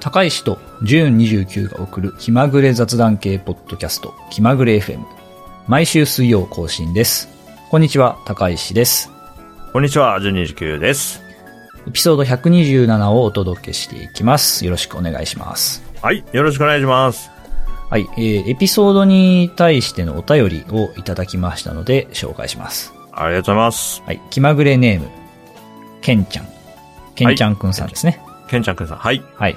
高石と純29が送る気まぐれ雑談系ポッドキャスト気まぐれ FM 毎週水曜更新ですこんにちは高石ですこんにちは、ジュニー19です。エピソード127をお届けしていきますよろしくお願いしますはい、よろしくお願いします。はい、えー、エピソードに対してのお便りをいただきましたので紹介しますありがとうございます。はい、気まぐれネームけんちゃんけんちゃんくんさんですね、ケンちゃんくんさん。はい。はい。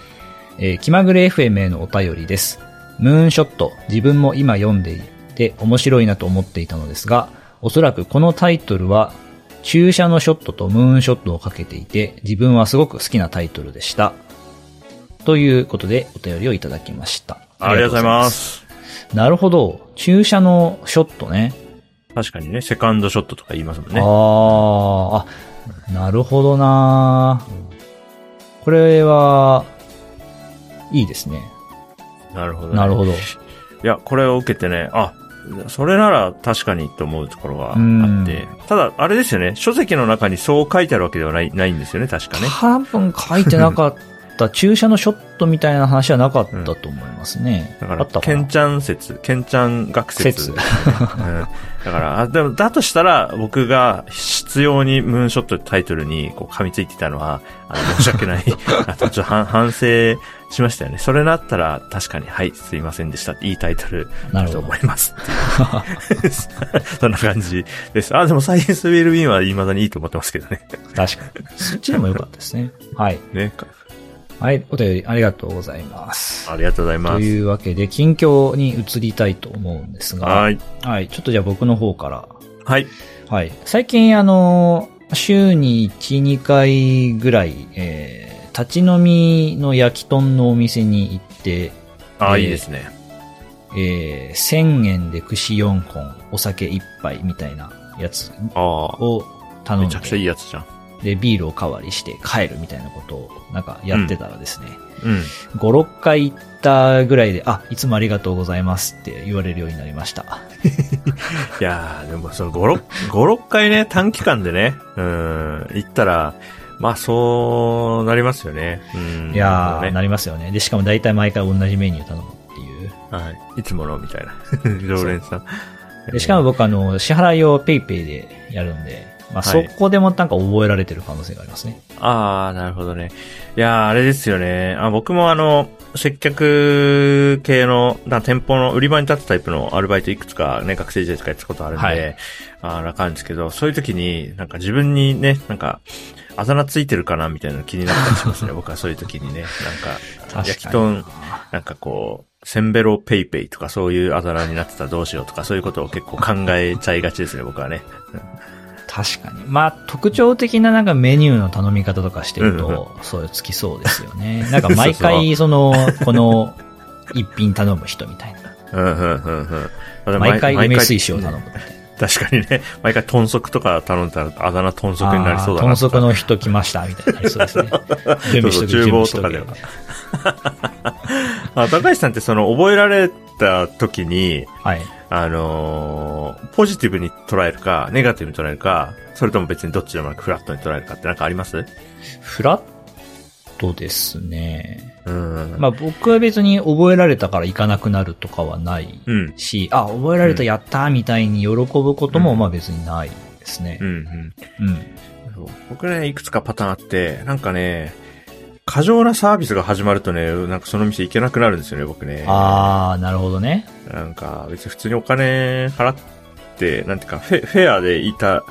えー気まぐれ FM へのお便りです。ムーンショット、自分も今読んでいて面白いなと思っていたのですが、おそらくこのタイトルは、注射のショットとムーンショットをかけていて、自分はすごく好きなタイトルでした。ということで、お便りをいただきました。ありがとうございま。す。なるほど。注射のショットね。確かにね、セカンドショットとか言いますもんね。あーあ、なるほどなこれは、いいですね。なるほど、ね。なるほど。いや、これを受けてね、あ、それなら確かにと思うところがあうんって。ただ、あれですよね、書籍の中にそう書いてあるわけではない、ないんですよね、確かね。多分書いてなかった、注射のショットみたいな話はなかったと思いますね。だから、あったかな？ケンちゃん説、ケンちゃん学説。説うんだから、あでも、だとしたら、僕が必要にムーンショットタイトルにこう噛みついていたのは、あの申し訳ない。あとちょっと反反省しましたよね。それだったら、確かに、はい、すいませんでした。いいタイトルだとなるほど思います。そんな感じです。あ、でもサイエンスウィルビンは未だにいいと思ってますけどね。確かに。そっちでもよかったですね。はい。ね。はい、お便りありがとうございます。ありがとうございとます。いうわけで、近況に移りたいと思うんですが、はい。はい。ちょっとじゃあ僕の方から。はい。はい。最近、あの、週に1、2回ぐらい、えー、立ち飲みの焼き豚のお店に行って、あ、えーいいですね。えー、1000円で串4本、お酒1杯みたいなやつああ。を頼んでめちゃくちゃいいやつじゃん。で、ビールを代わりして帰るみたいなことを、なんかやってたらですね、うん。5、6回行ったぐらいで、あ、いつもありがとうございますって言われるようになりました。いやー、でもその5、6、5、6回ね、短期間でね、うん、行ったら、まあそうなりますよね。うん。いやー、ねなりますよね。で、しかも大体毎回同じメニュー頼むっていう。はい。いつものみたいな。常連さん。でしかも僕あの、支払いをペイペイでやるんで、まあ、そはいこでもなんか覚えられてる可能性がありますね。ああ、なるほどね。いやー、あれですよね。あ僕もあの、接客系の、な店舗の売り場に立つタイプのアルバイトいくつかね、学生時代とかやったことあるんで、はいああ、楽なんですけど、そういう時に、なんか自分にね、なんか、あざなついてるかなみたいなの気になったりしますね。僕はそういう時にね。なんか、焼き豚に。、なんかこう、センベロペイペイとかそういうあだ名になってたらどうしようとかそういうことを結構考えちゃいがちですね、僕はね。確かに。まあ、特徴的ななんかメニューの頼み方とかしてるうんと、そういうつきそうですよね。なんか毎回、その、この、一品頼む人みたいな。うん、うん、うん、うん。毎回梅水死晶頼むみたいな。確かにね、毎回豚足とか頼んだらあだ名豚足になりそうだな。豚足の人来ました、みたいになりそうですね。準備しとけ、そうそう準備しとけ厨房とかで。あ高橋さんってその覚えられた時に、はい。あのーポジティブに捉えるか、ネガティブに捉えるか、それとも別にどっちでもなくフラットに捉えるかってなんかあります？フラットですね。うん。まあ僕は別に覚えられたから行かなくなるとかはないうん。し、あ、覚えられた、やったーみたいに喜ぶこともうんまあ別にないですねうん、。うん。うん。僕ね、いくつかパターンあって、なんかね、過剰なサービスが始まるとね、なんかその店行けなくなるんですよね、僕ね。あー、なるほどね。なんか、別に普通にお金払って、なんていうか、フェフェアでいた、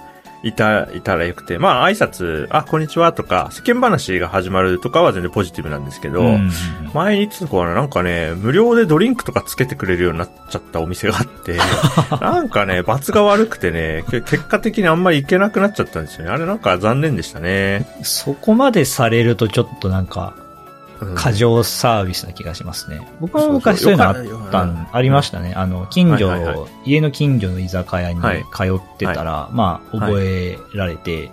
いた、いたらよくて、まあ挨拶、あ、こんにちはとか、世間話が始まるとかは全然ポジティブなんですけど、うん前に言ってた子はねなんかね、無料でドリンクとかつけてくれるようになっちゃったお店があって、なんかね、罰が悪くてね、け結果的にあんまり行けなくなっちゃったんですよね。あれなんか残念でしたね。そこまでされるとちょっとなんか、うん過剰サービスな気がしますね。僕もそうそう昔そういうのあったん、ありましたね。あの、近所、はいはいは家の近所の居酒屋にはい。通ってたら、まあ、覚えられて、い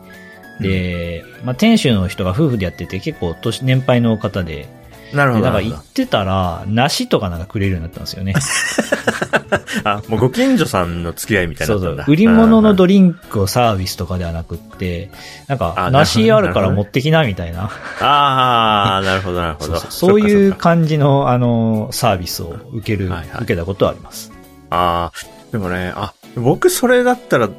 で、まあ、店主の人が夫婦でやってて、結構年、年配の方で、なるほど。でなんか行なるほってたら、梨とかなんかくれるようになったんですよね。ど あ、もうご近所さんの付き合いみたいにそうそ。う売り物のドリリンクをサービスとかではなくって、なんか、あ梨あるから持ってきなみたいな。ああ、なるほど、なるほど。そういう感じの、あの、サービスを受ける、はいはい受けたことはあります。ああ、でもね、あ、僕それだったら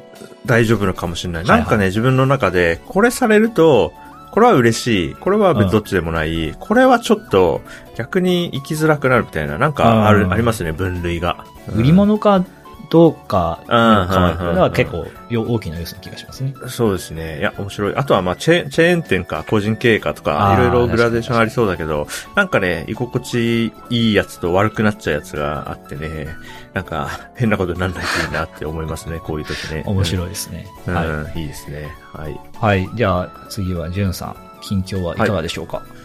大丈夫のかもしれない。はいはいなんかね、自分の中で、これされると、これは嬉しい。これはどっちでもない。これはちょっと逆に生きづらくなるみたいな、なんかある、うんありますね、分類が。売り物かどうかのうん変わるのうんうんうんは結構よ大きな要素な気がしますね。そうですね。いや、面白い。あとは、まあ、チェーン、チェーン店か、個人経営かとか、いろいろグラデーションありそうだけど、なんかね、居心地いいやつと悪くなっちゃうやつがあってね、なんか、変なことにならないといいなって思いますね、こういう時ね。面い。白いですね。うん、はい。いいですね。はい。はい。じゃあ次は、じゅんさん。近況はいかがでしょうか、はい。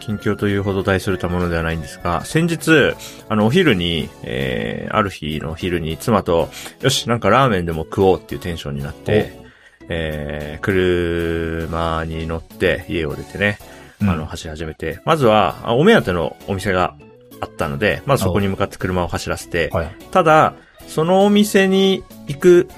近況というほど大それたものではないんですが、先日、あの、お昼に、えー、ある日の昼に妻と、よし、なんかラーメンでも食おうっていうテンションになって、えー、車に乗って家を出てね、うん。あの、走り始めて、まずは、あお目当てのお店があったので、まずそこに向かって車を走らせて、はい。ただ、そのお店に行く、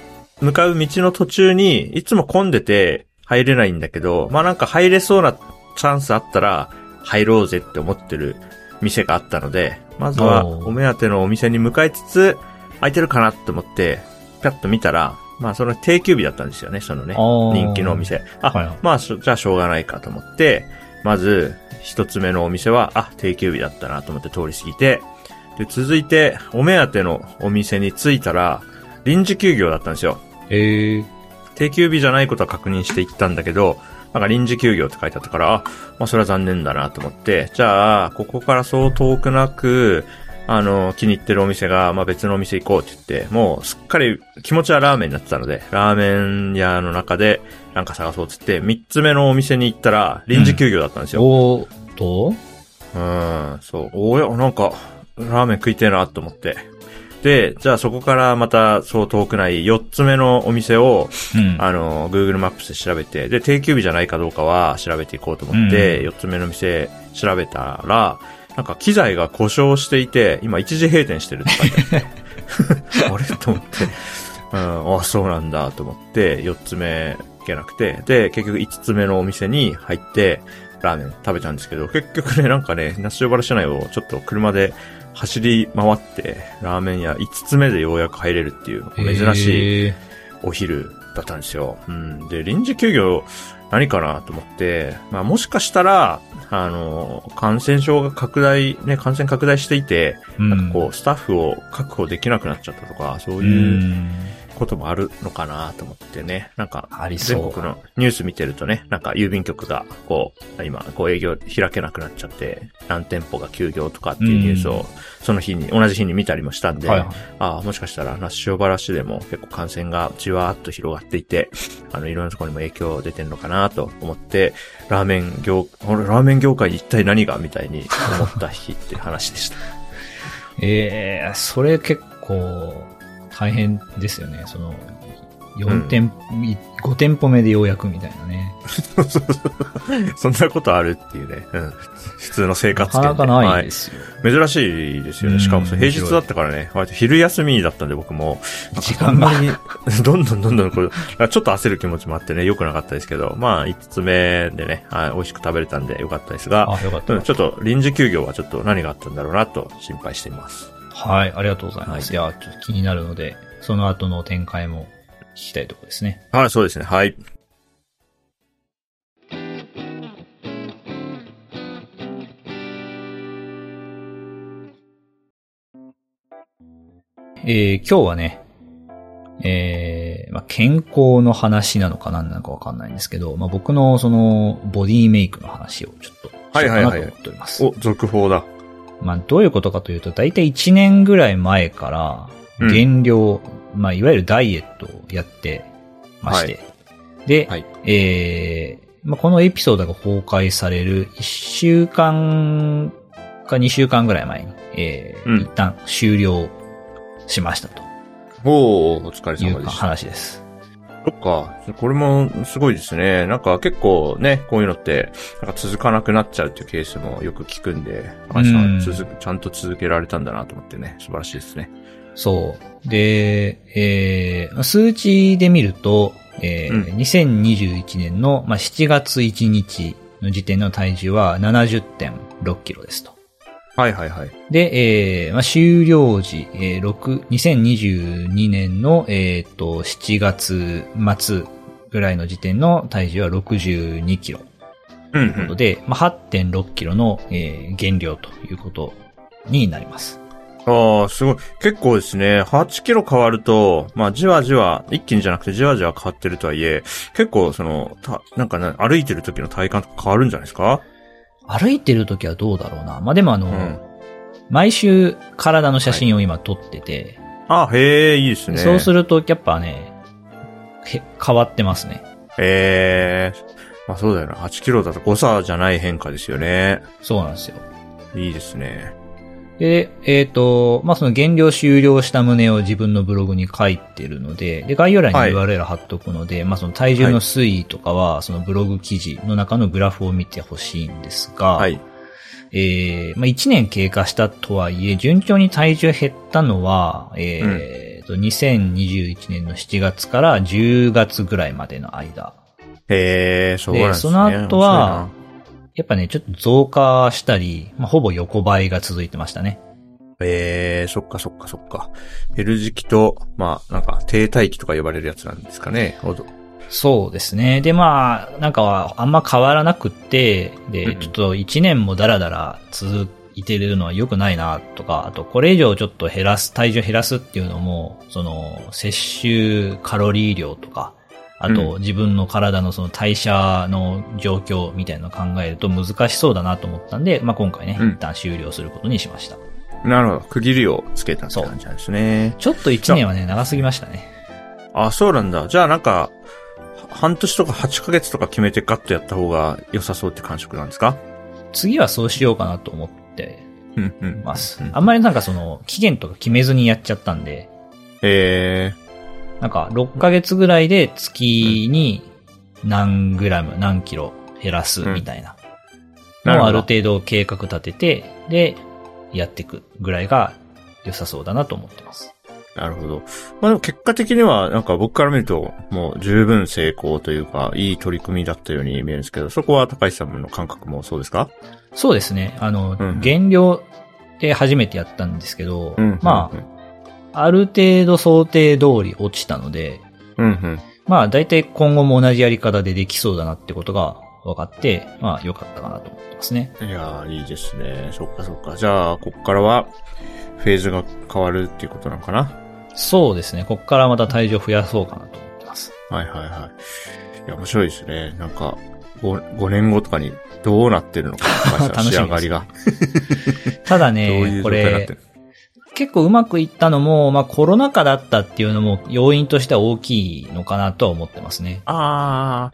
向かう道の途中に、いつも混んでて入れないんだけど、まあなんか入れそうなチャンスあったら入ろうぜって思ってる店があったので、まずはお目当てのお店に向かいつつ、空いてるかなって思って、ピャッと見たら、まあその定休日だったんですよね、そのね、人気のお店。あ、はいはいまあじゃあしょうがないかと思って、まず一つ目のお店は、あ、定休日だったなと思って通り過ぎて、で、続いて、お目当てのお店に着いたら、臨時休業だったんですよ。えー、定休日じゃないことは確認していったんだけど、なんか臨時休業って書いてあったから、あ、まあそれは残念だなと思って、じゃあ、ここからそう遠くなく、あの、気に入ってるお店が、まあ別のお店行こうって言って、もうすっかり気持ちはラーメンになってたので、ラーメン屋の中でなんか探そうって言って、三つ目のお店に行ったら臨時休業だったんですよ。おーと？うん、そう。おや、なんか、ラーメン食いてえなと思って。で、じゃあそこからまたそう遠くない4つ目のお店を、うん。あの、Google マップで調べて、で、定休日じゃないかどうかは調べていこうと思って、うん。4つ目の店調べたら、なんか機材が故障していて、今一時閉店してるって書いてあ あれ？と思って、うん、あ、そうなんだと思って、4つ目行けなくて、で、結局5つ目のお店に入って、ラーメン食べたんですけど、結局ね、なんかね、那須塩原市内をちょっと車で走り回って、ラーメン屋5つ目でようやく入れるっていう、珍しいえお昼だったんですよ。うん。で、臨時休業何かなと思って、まあもしかしたら、あの、感染症が拡大、ね、感染拡大していて、ー、うん。なんかこう、スタッフを確保できなくなっちゃったとか、そうういうんこともあるのかなと思ってね。なんか。全国のニュース見てるとね、なんか郵便局が、こう、今、こう営業開けなくなっちゃって、何店舗が休業とかっていうニュースうんを、その日に、同じ日に見たりもしたんで、はいはい。ああ、もしかしたら、那須塩原市でも結構感染がじわーっと広がっていて、あの、いろんなところにも影響出てんのかなと思って、ラーメン業、俺ラーメン業界に一体何がみたいに思った日っていう話でした。ええそれ結構大変ですよね。その、4店、5店舗目でようやくみたいなね。そんなことあるっていうね。うん。普通の生な活圏でかなかないはですよ。珍しいですよね。しかも平日だったからね、割と昼休みだったんで僕も、時間が どんどんどんどんこれ、ちょっと焦る気持ちもあってね、良くなかったですけど、まあ、5つ目でね、はい美味しく食べれたんで良かったですが、あ、よかった。うんちょっと臨時休業はちょっと何があったんだろうなと心配しています。はい、ありがとうございます。はいい、や、ちょっと気になるので、その後の展開も聞きたいところですね。はい、そうですね。はい。えー今日はね、えーまあ、健康の話なのか何なのかわかんないんですけど、まあ、僕のそのボディメイクの話をちょっとしようかなと思っております。お、続報だ。まあ、どういうことかというと、だいたい1年ぐらい前からうん。減量、まあ、いわゆるダイエットをやってまして、で、はい。えーまあ、このエピソードが公開される1週間か2週間ぐらい前に、えーうん。一旦終了しましたと。おー、お疲れいう様でした。話です。そっか。これもすごいですね。なんか結構ね、こういうのって、なんか続かなくなっちゃうっていうケースもよく聞くんで、高橋さうんん続く、ちゃんと続けられたんだなと思ってね、素晴らしいですね。そう。で、えー、数値で見ると、えーうん2021年の、まあ、7月1日の時点の体重は70.6キロですと。はいはいはい。で、えーまあ、終了時、えー、6 2022年の、えー、と7月末ぐらいの時点の体重は62キロうん、ということで、まあ、8.6キロの、えー減量ということになります。ああ、すごい。結構ですね、8キロ変わると、まあ、じわじわ、一気にじゃなくてじわじわ変わってるとはいえ、結構その、た、なんかね、歩いてる時の体感とか変わるんじゃないですか？歩いてる時はどうだろうな。まあ、でもあの、うん毎週体の写真を今撮ってて、あ、へえ、いいですね。そうするとやっぱね、へ変わってますね。へえ、まあそうだよな。8キロだと誤差じゃない変化ですよね。そうなんですよ。いいですね。で、えっ、と、まあ、その減量終了した旨を自分のブログに書いてるので、で、概要欄にはい URL 貼っとくので、まあ、その体重の推移とかは、そのブログ記事の中のグラフを見てほしいんですが、はい。えーまあ、1年経過したとはいえ、順調に体重減ったのは、えーと、2021年の7月から10月ぐらいまでの間。へえ、そうなんですね。その後は、やっぱね、ちょっと増加したり、まあ、ほぼ横ばいが続いてましたね。面白いな。へえ、そっかそっかそっか。減る時期と、まあ、なんか、停滞期とか呼ばれるやつなんですかね。そうですね。で、まあ、なんかはあんま変わらなくって、で、うんうんちょっと1年もダラダラ続いてるのは良くないなとか、あとこれ以上ちょっと減らす、体重減らすっていうのも、その、摂取カロリー量とか、あと自分の体のその代謝の状況みたいなのを考えると難しそうだなと思ったんで、まあ今回ね、うん一旦終了することにしました。なるほど。区切りをつけたって感じなんですね。ちょっと1年はね、長すぎましたね。あ、そうなんだ。じゃあなんか、半年とか8ヶ月とか決めてガッとやった方が良さそうって感触なんですか？次はそうしようかなと思ってうんうん。ますうん。あんまりなんかその、期限とか決めずにやっちゃったんで、へえ、なんか6ヶ月ぐらいで月に何グラム、何キロ減らすみたいなのをある。程度計画立てて、で、やっていくぐらいが良さそうだなと思ってます。なるほど。まあでも結果的には、なんか僕から見ると、もう十分成功というか、いい取り組みだったように見えるんですけど、そこは高橋さんの感覚もそうですか？そうですね。あの、うん減量で初めてやったんですけど、うん。まあ、ある程度想定通り落ちたので、うんうん。まあ、大体今後も同じやり方でできそうだなってことが分かって、まあ、良かったかなと思ってますね。いやー、いいですね。そっかそっか。じゃあ、こっからは、フェーズが変わるっていうことなのかな？そうですね。こっからまた体重増やそうかなと思ってます。はいはいはい。いや、面白いですね。なんか、5, 5年後とかにどうなってるのか、仕上がりが。ただね、これ結構うまくいったのも、まあコロナ禍だったっていうのも要因としては大きいのかなとは思ってますね。あ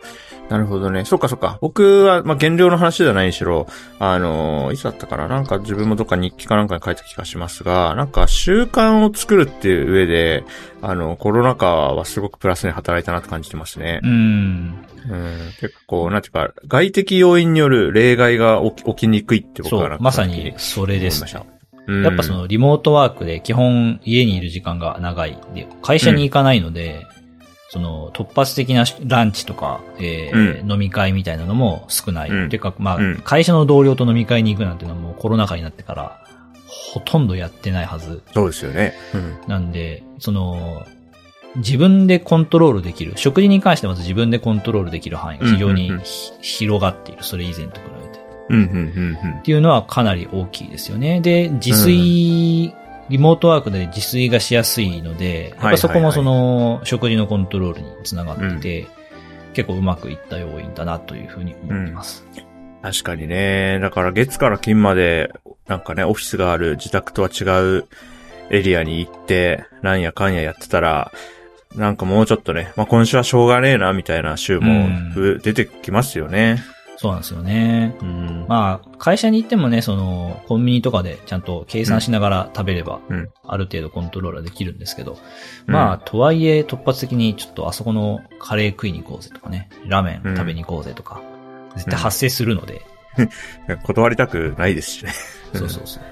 ー、なるほどね。そっかそっか。僕は、まあ、減量の話じゃないにしろ、あのーいつだったかななんか自分もどっか日記かなんかに書いた気がしますが、なんか習慣を作るっていう上で、あの、コロナ禍はすごくプラスに働いたなって感じてますねう。ん。うん。結構、なんていうか、外的要因による例外が起き起きにくいって僕そうまさにそれですね。うんやっぱそのリモートワークで基本家にいる時間が長い。で、会社に行かないので、その突発的なランチとか、えー飲み会みたいなのも少ない。うんっていうか、まあ、うん会社の同僚と飲み会に行くなんてのはもうコロナ禍になってからほとんどやってないはず。そうですよね。うん。なんで、その、自分でコントロールできる。食事に関してまず自分でコントロールできる範囲が非常に広がっている。それ以前と比っていうのはかなり大きいですよね。で、自炊、リモートワークで自炊がしやすいので、やっぱそこもその食事のコントロールにつながってて、結構うまくいった要因だなというふうに思ってます。確かにね。だから月から金まで、なんかね、オフィスがある自宅とは違うエリアに行って、なんやかんややってたら、なんかもうちょっとね、まあ今週はしょうがねえな、みたいな週も出てきますよね。そうなんですよね。うん。まあ、会社に行ってもね、その、コンビニとかでちゃんと計算しながら食べれば、うんある程度コントロールはできるんですけど、まあ、とはいえ突発的にちょっとあそこのカレー食いに行こうぜとかね、ラーメン食べに行こうぜとか、絶対発生するので、断りたくないですしね。そうそうそう。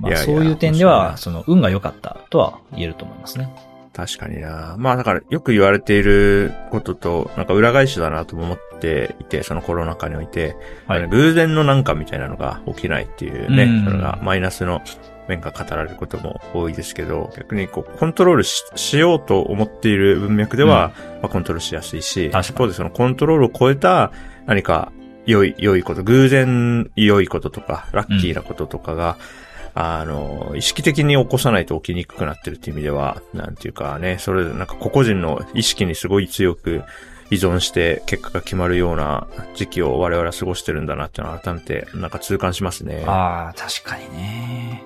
まあ、そういう点では、その、運が良かったとは言えると思いますね。確かにな。まあだからよく言われていることと、なんか裏返しだなとも思っていて、そのコロナ禍において、はい。偶然のなんかみたいなのが起きないっていうね、うんそれがマイナスの面が語られることも多いですけど、逆にこう、コントロールししようと思っている文脈では、まあ、コントロールしやすいし、一方でそのコントロールを超えた何か良い、良いこと、偶然良いこととか、ラッキーなこととかが、あの、意識的に起こさないと起きにくくなってるっていう意味では、なんていうかね、それ、なんか個々人の意識にすごい強く依存して結果が決まるような時期を我々は過ごしてるんだなっていうのは改めてなんか痛感しますね。ああ、確かにね。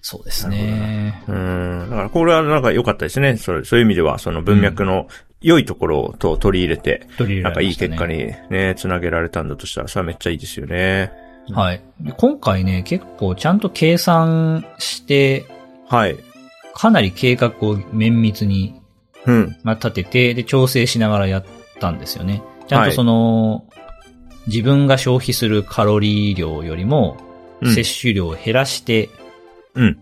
そうですね。うん。だからこれはなんか良かったですね。それそういう意味では、その文脈の良いところをと取り入れて、なんかいい結果にね、つなげられたんだとしたら、それはめっちゃいいですよね。はい。で今回ね、結構ちゃんと計算して、はい。かなり計画を綿密に、うん。まあ、立てて、で、調整しながらやったんですよね。ちゃんとその、自分が消費するカロリー量よりも、うん摂取量を減らして、うん。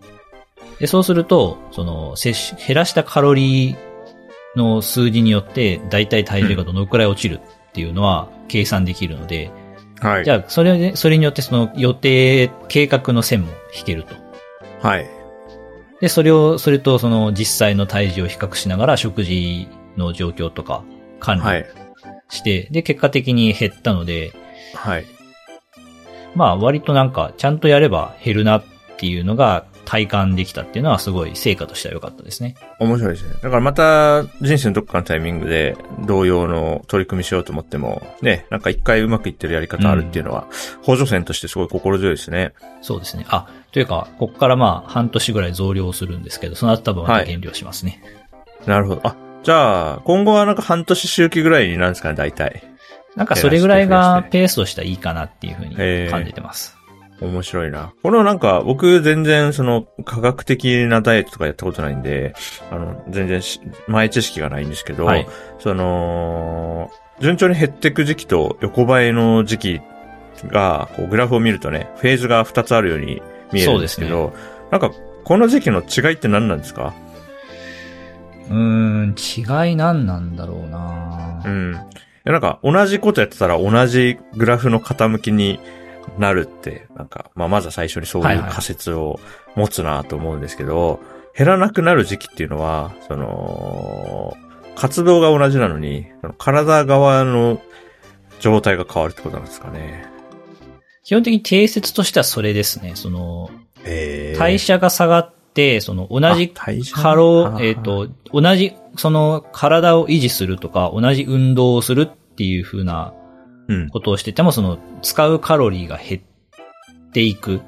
で、そうすると、その、摂取、減らしたカロリーの数字によって、だいたい体重がどのくらい落ちるっていうのは計算できるので、はい。じゃあ、それで、それによってその予定、計画の線も引けると。はい。で、それを、それとその実際の体重を比較しながら食事の状況とか管理はい。して、で、結果的に減ったので、はい。まあ割となんかちゃんとやれば減るなっていうのが体感できたっていうのはすごい成果としては良かったですね。面白いですね。だからまた人生のどっかのタイミングで同様の取り組みしようと思っても、ね、なんか一回うまくいってるやり方あるっていうのは、補助線としてすごい心強いですね。そうですね。あ、というか、こっからまあ半年ぐらい増量するんですけど、その後多分また減量しますね。なるほど。あ、じゃあ、今後はなんか半年周期ぐらいになるんですかね、大体。なんかそれぐらいがペースとしてはいいかなっていうふうに感じてます。面白いな。このなんか、僕全然その科学的なダイエットとかやったことないんで、あの、全然し前知識がないんですけど、はい。その、順調に減っていく時期と横ばいの時期が、こうグラフを見るとね、フェーズが2つあるように見えるんですけそど、なんか、この時期の違いって何なんですか？うーん、違い何なんだろうなうん。なんか、同じことやってたら同じグラフの傾きになるって、なんか、まあ、まずは最初にそうはいいうはい仮説を持つなと思うんですけど、減らなくなる時期っていうのは、その、活動が同じなのに、体側の状態が変わるってことなんですかね。基本的に定説としてはそれですね。その、代謝が下がって、その同じあ代謝？カロあ、えっ、と、同じ、その体を維持するとか、同じ運動をするっていう風なうん。ことをしてても、その使うカロリーが減っていく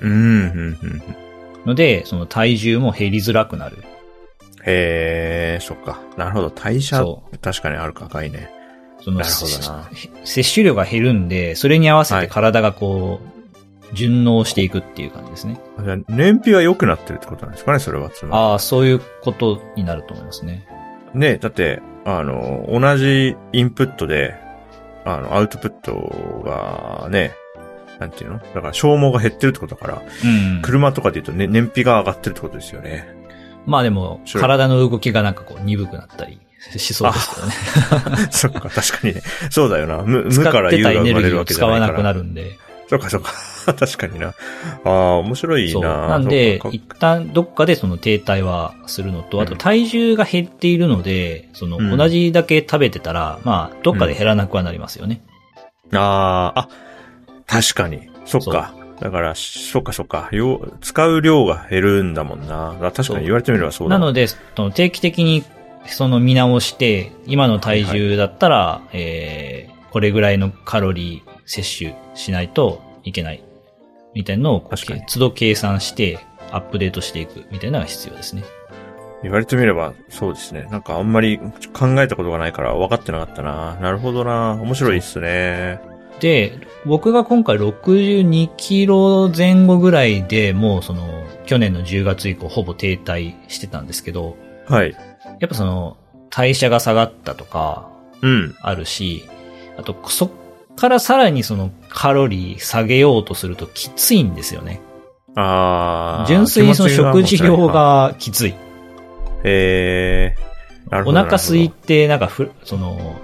うん、うん、うん。ので、その体重も減りづらくなる。へえ、そっか。なるほど。代謝そ、確かにあるか、概念。そのなるほどな摂取量が減るんで、それに合わせてはい体がこう、順応していくっていう感じですね。じゃあ燃費は良くなってるってことなんですかね、それは。つまりああ、そういうことになると思いますね。ねだって、あの、同じインプットで、あの、アウトプットがね、なんていうの？だから消耗が減ってるってことだから、うん。車とかで言うと、ね、燃費が上がってるってことですよね。まあでも、体の動きがなんかこう鈍くなったりしそうですけどね。そっか、確かにね。そうだよな。無、無使から有が生まれるわけじゃないから。わなくなるんで。そっか、そっか。確かにな。ああ、面白いそう。な。なんで一旦どっかでその停滞はするのと、あとうん体重が減っているので、そのうん同じだけ食べてたら、まあ、どっかで減らなくはなりますよね。ああ、あ、確かに。そっか。だから、そっかそっか。よ使う量が減るんだもんな。確かに言われてみればそうだ。なので、その定期的にその見直して、今の体重だったら、えー、これぐらいのカロリー摂取しないといけない。みたいなのをこう都度計算して、アップデートしていくみたいなのが必要ですね。言われてみれば、そうですね。なんかあんまり考えたことがないから分かってなかったな。なるほどな。面白いっすね。で、僕が今回62キロ前後ぐらいでもうその、去年の10月以降ほぼ停滞してたんですけど、はい。やっぱその、代謝が下がったとか、うん。あるし、あと、そっからさらにそのカロリー下げようとするときついんですよね。あー純粋にその食事量。がきつい。えー、なるほど。お腹空いて、なんかふ、その、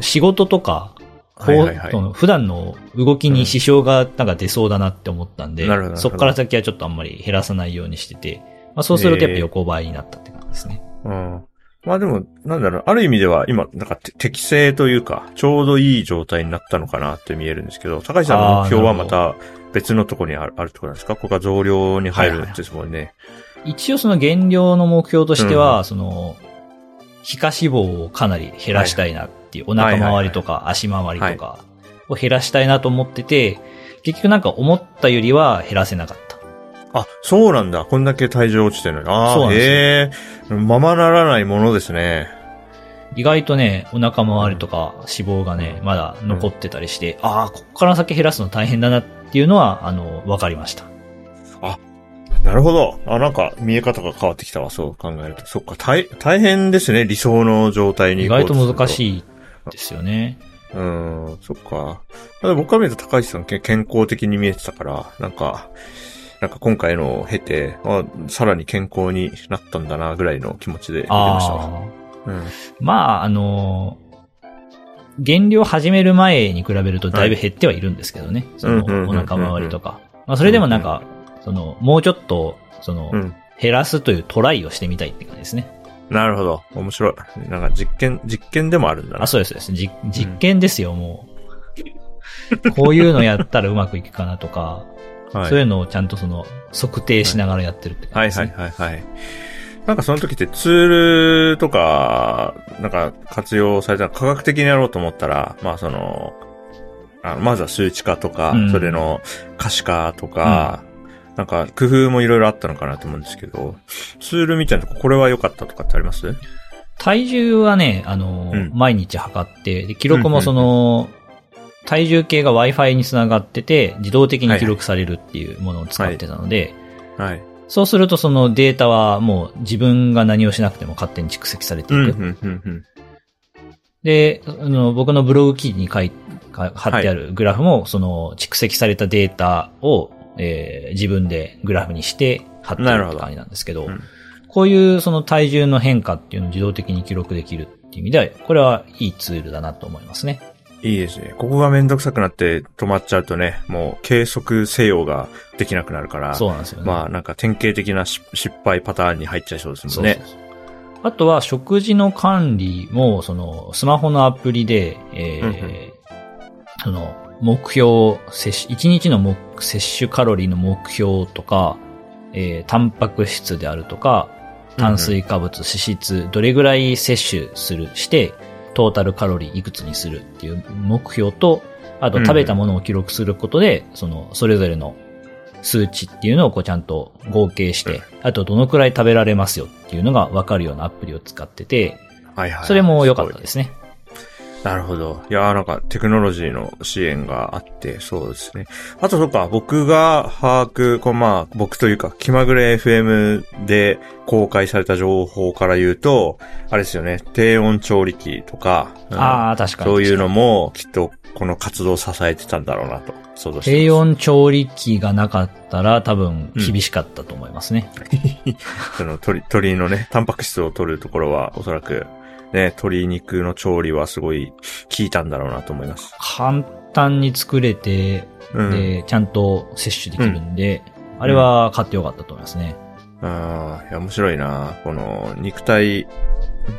仕事とか、こうはいはいはいその普段の動きに支障がなんか出そうだなって思ったんで、なるほどなるほどそっから先はちょっとあんまり減らさないようにしてて、まあそうするとやっぱ横ばいになったって感じですね。ほどうん。まあでも、なんだろう、ある意味では今、なんかて適正というか、ちょうどいい状態になったのかなって見えるんですけど、高橋さんの目標はまた別のところにあるあるってことなんですか？ここが増量に入るんですもんね。一応その減量の目標としては、その、皮下脂肪をかなり減らしたいなっていう、お腹周りとか足回りとかを減らしたいなと思ってて、結局なんか思ったよりは減らせなかった。あ、そうなんだ。こんだけ体重落ちてるのに。ああ、そうなんですよへえ、ままならないものですね。意外とね、お腹周りとか脂肪がね、まだ残ってたりして、ああ、ここから先減らすの大変だなっていうのは、あの、わかりました。なるほど。あ、なんか見え方が変わってきたわ。そう考えると。そっか、大、大変ですね。理想の状態に意外と難い。しいですよね。うん、そっか。ただ僕から見ると高橋さんけ健康的に見えてたから、なんか、なんか今回のを経て、あさらに健康になったんだな、ぐらいの気持ちで見てましたわ。ああ。うん。まあ、あの減量始める前に比べるとだいぶ減ってはいるんですけどね。その、うんうんうんうんお腹周りとか。まあ、それでもなんか、その、もうちょっと、その、うん。減らすというトライをしてみたいって感じですね。なるほど。面白い。なんか実験、実験でもあるんだな。あ、そうです、そうです。実実験ですよ、もう。こういうのやったらうまくいくかなとか、はい。そういうのをちゃんとその、測定しながらやってるってはいはい感じですね。はい。はい。なんかその時ってツールとか、なんか活用された科学的にやろうと思ったら、まあその、あのまずは数値化とか、うん。それの可視化とか、なんか工夫もいろいろあったのかなと思うんですけど、ツールみたいなとこ、これは良かったとかってあります？体重はね、あの、うん。毎日測って、で記録もその、体重計が Wi-Fi につながってて、自動的に記録されるっていうものを使ってたので、はい。そうするとそのデータはもう自分が何をしなくても勝手に蓄積されてうん、いく。うん、うん、うん。で、あの僕のブログ記事に書いか貼ってあるグラフも、その蓄積されたデータを、えー自分でグラフにして貼ってるなるって感じなんですけど、うんこういうその体重の変化っていうのを自動的に記録できるっていう意味では、これはいいツールだなと思いますね。いいですね。ここがめんどくさくなって止まっちゃうとね、もう計測せよができなくなるから、そうなんですよね。まあなんか典型的な失失敗パターンに入っちゃいそうですもんね。そうそうそうあとは食事の管理も、その、スマホのアプリで、えーうんうんその、目標、摂取、1日の目摂取カロリーの目標とか、えータンパク質であるとか、炭水化物、脂質、どれぐらい摂取する、して、トータルカロリーいくつにするっていう目標と、あと食べたものを記録することで、その、それぞれの数値っていうのをこうちゃんと合計して、あとどのくらい食べられますよっていうのがわかるようなアプリを使ってて、はいはい。それも良かったですね。なるほど。いやーなんかテクノロジーの支援があって、そうですね。あとそっか、僕が把握、こうまあ、僕というか、気まぐれ FM で公開された情報から言うと、あれですよね、低温調理器とか、うんああ、確かに。そういうのもきっとこの活動を支えてたんだろうなと想像してます。低温調理器がなかったら多分厳しかったと思いますね。その鶏、鶏のね、タンパク質を取るところはおそらく、ね、鶏肉の調理はすごい効いたんだろうなと思います。簡単に作れて、うん。で、ちゃんと摂取できるんで、あれは買ってよかったと思いますね。ああ、いや、面白いな。この、肉体、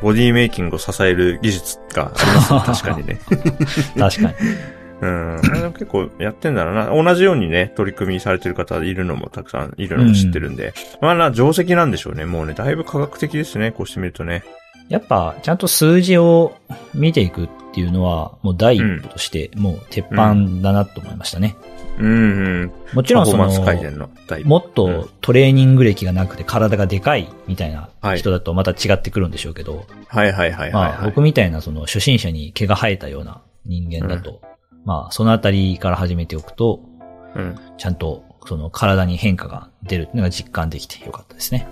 ボディメイキングを支える技術がありますね。確かにね。確かに。うん。あれ結構やってんだろうな。同じようにね、取り組みされてる方いるのもたくさんいるのも知ってるんで。まあな、定石なんでしょうね。もうね、だいぶ科学的ですね。こうしてみるとね。やっぱ、ちゃんと数字を見ていくっていうのは、もう第一歩として、もう鉄板だなと思いましたね。うんうん。もちろんそののもっとトレーニング歴がなくて体がでかいみたいなはい人だとまた違ってくるんでしょうけど、はいはいはいはい、まあはい。僕みたいなその初心者に毛が生えたような人間だと、まあそのあたりから始めておくと、うん。ちゃんとその体に変化が出るっていうのが実感できてよかったですね。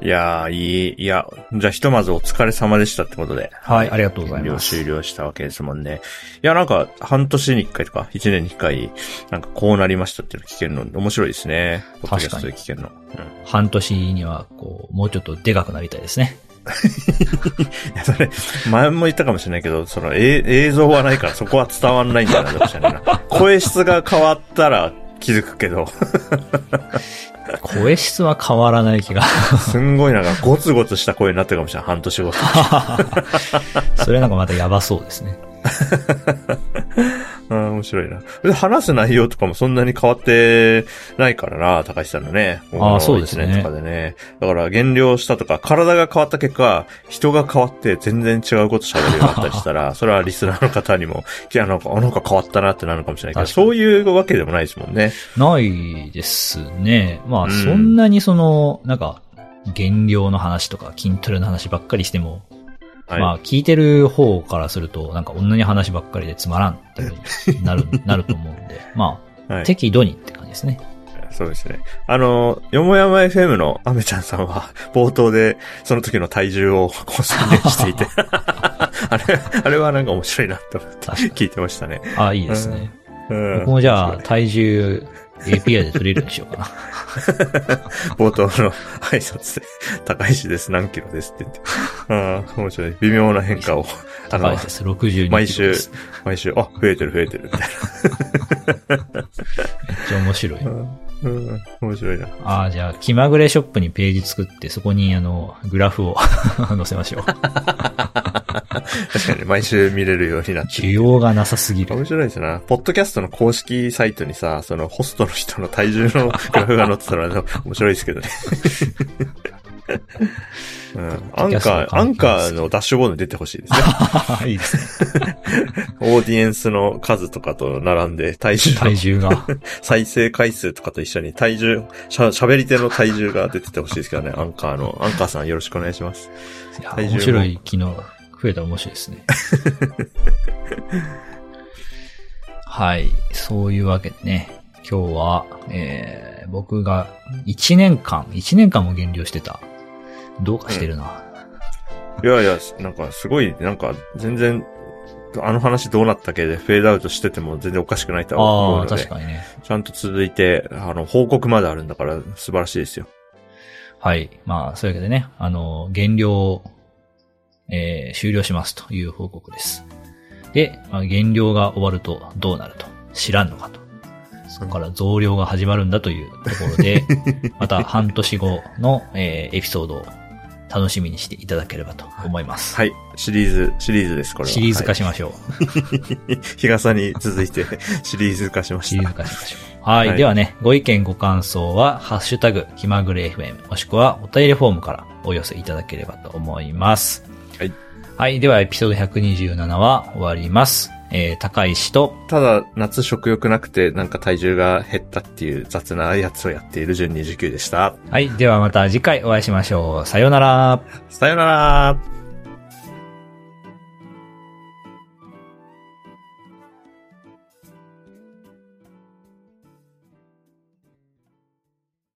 いやー、いい。いや、じゃあひとまずお疲れ様でしたってことで。はい、ありがとうござい了ます。終了したわけですもんね。いや、なんか、半年に一回とか、一年に一回、なんかこうなりましたっていうの聞けるの面白いですね。ポッドキャストで聞けるの。うん。半年には、こう、もうちょっとでかくなりたいですね。いや、それ、前も言ったかもしれないけど、その、え映像はないからそこは伝わんないんだな、どうしたな。声質が変わったら気づくけど、声質は変わらない気が。すんごいなんかゴツゴツした声になってるかもしれない、半年後。それなんかまたやばそうですね。うん、面白いな。で話す内容とかもそんなに変わってないからな、高橋さんのね。ああそうですねとかでね。だから減量したとか、体が変わった結果、人が変わって全然違うこと喋るようになったりしたら、それはリスナーの方にも、いや、なんか、あなんか変わったなってなるかもしれないけど、そういうわけでもないですもんね。ないですね。まあ、うんそんなにその、なんか、減量の話とか筋トレの話ばっかりしても、はい。まあ、聞いてる方からすると、なんか同じ話ばっかりでつまらんってなる、なると思うんで、まあ、はい、適度にって感じですね。そうですね。あの、よもやま FM のアメちゃんさんは、冒頭で、その時の体重をこう宣言していて、あれ、あれはなんか面白いなって思って。聞いてましたね。ああ、いいですね。うん僕もじゃあ、体重 API で取れるようにしようかな。冒頭の挨拶で、高石です、何キロですって言って。ああ、面白い。微妙な変化を。あの高い、です。62毎週毎週、あ、増えてる増えてる、みたいめっちゃ面白い。うん面白いな。ああ、じゃあ、気まぐれショップにページ作って、そこにあの、グラフを 載せましょう。確かに毎週見れるようになって需要がなさすぎる。面白いですな。ポッドキャストの公式サイトにさ、そのホストの人の体重の グラフが載ってたら面白いですけどね。うん、アンカー、アンカーのダッシュボードに出てほしいですね。いいですね。オーディエンスの数とかと並んで体重の体重が。再生回数とかと一緒に体重、しゃ、喋り手の体重が出ててほしいですけどね、アンカーの。アンカーさんよろしくお願いします。いや体重も面白い機能が増えたら面白いですね。はい。そういうわけでね、今日は、えー、僕が1年間、1年間も減量してた。どうかしてるな。いやいや、なんかすごい、なんか全然、あの話どうなったっけでフェードアウトしてても全然おかしくないとは思うああ、ので。確かにね。ちゃんと続いて、あの、報告まであるんだから素晴らしいですよ。はい。まあ、そういうわけでね、あの、減量を、えー終了しますという報告です。で、まあ、減量が終わるとどうなると？知らんのかと。そこから増量が始まるんだというところで、また半年後の、えーエピソードを楽しみにしていただければと思います。はい。シリーズ、シリーズです、これは。シリーズ化はいしましょう。日傘に続いて シリーズ化しまシした。リーズ化しましょう。はい。はいではね、ご意見ご感想は、ハッシュタグ、気まぐれ FM、もしくはお便りフォームからお寄せいただければと思います。はい。はい。では、エピソード127は終わります。えー、高石と、ただ、夏食欲なくて、なんか体重が減ったっていう雑なやつをやっている順29でした。はい。ではまた次回お会いしましょう。さようなら。さよなら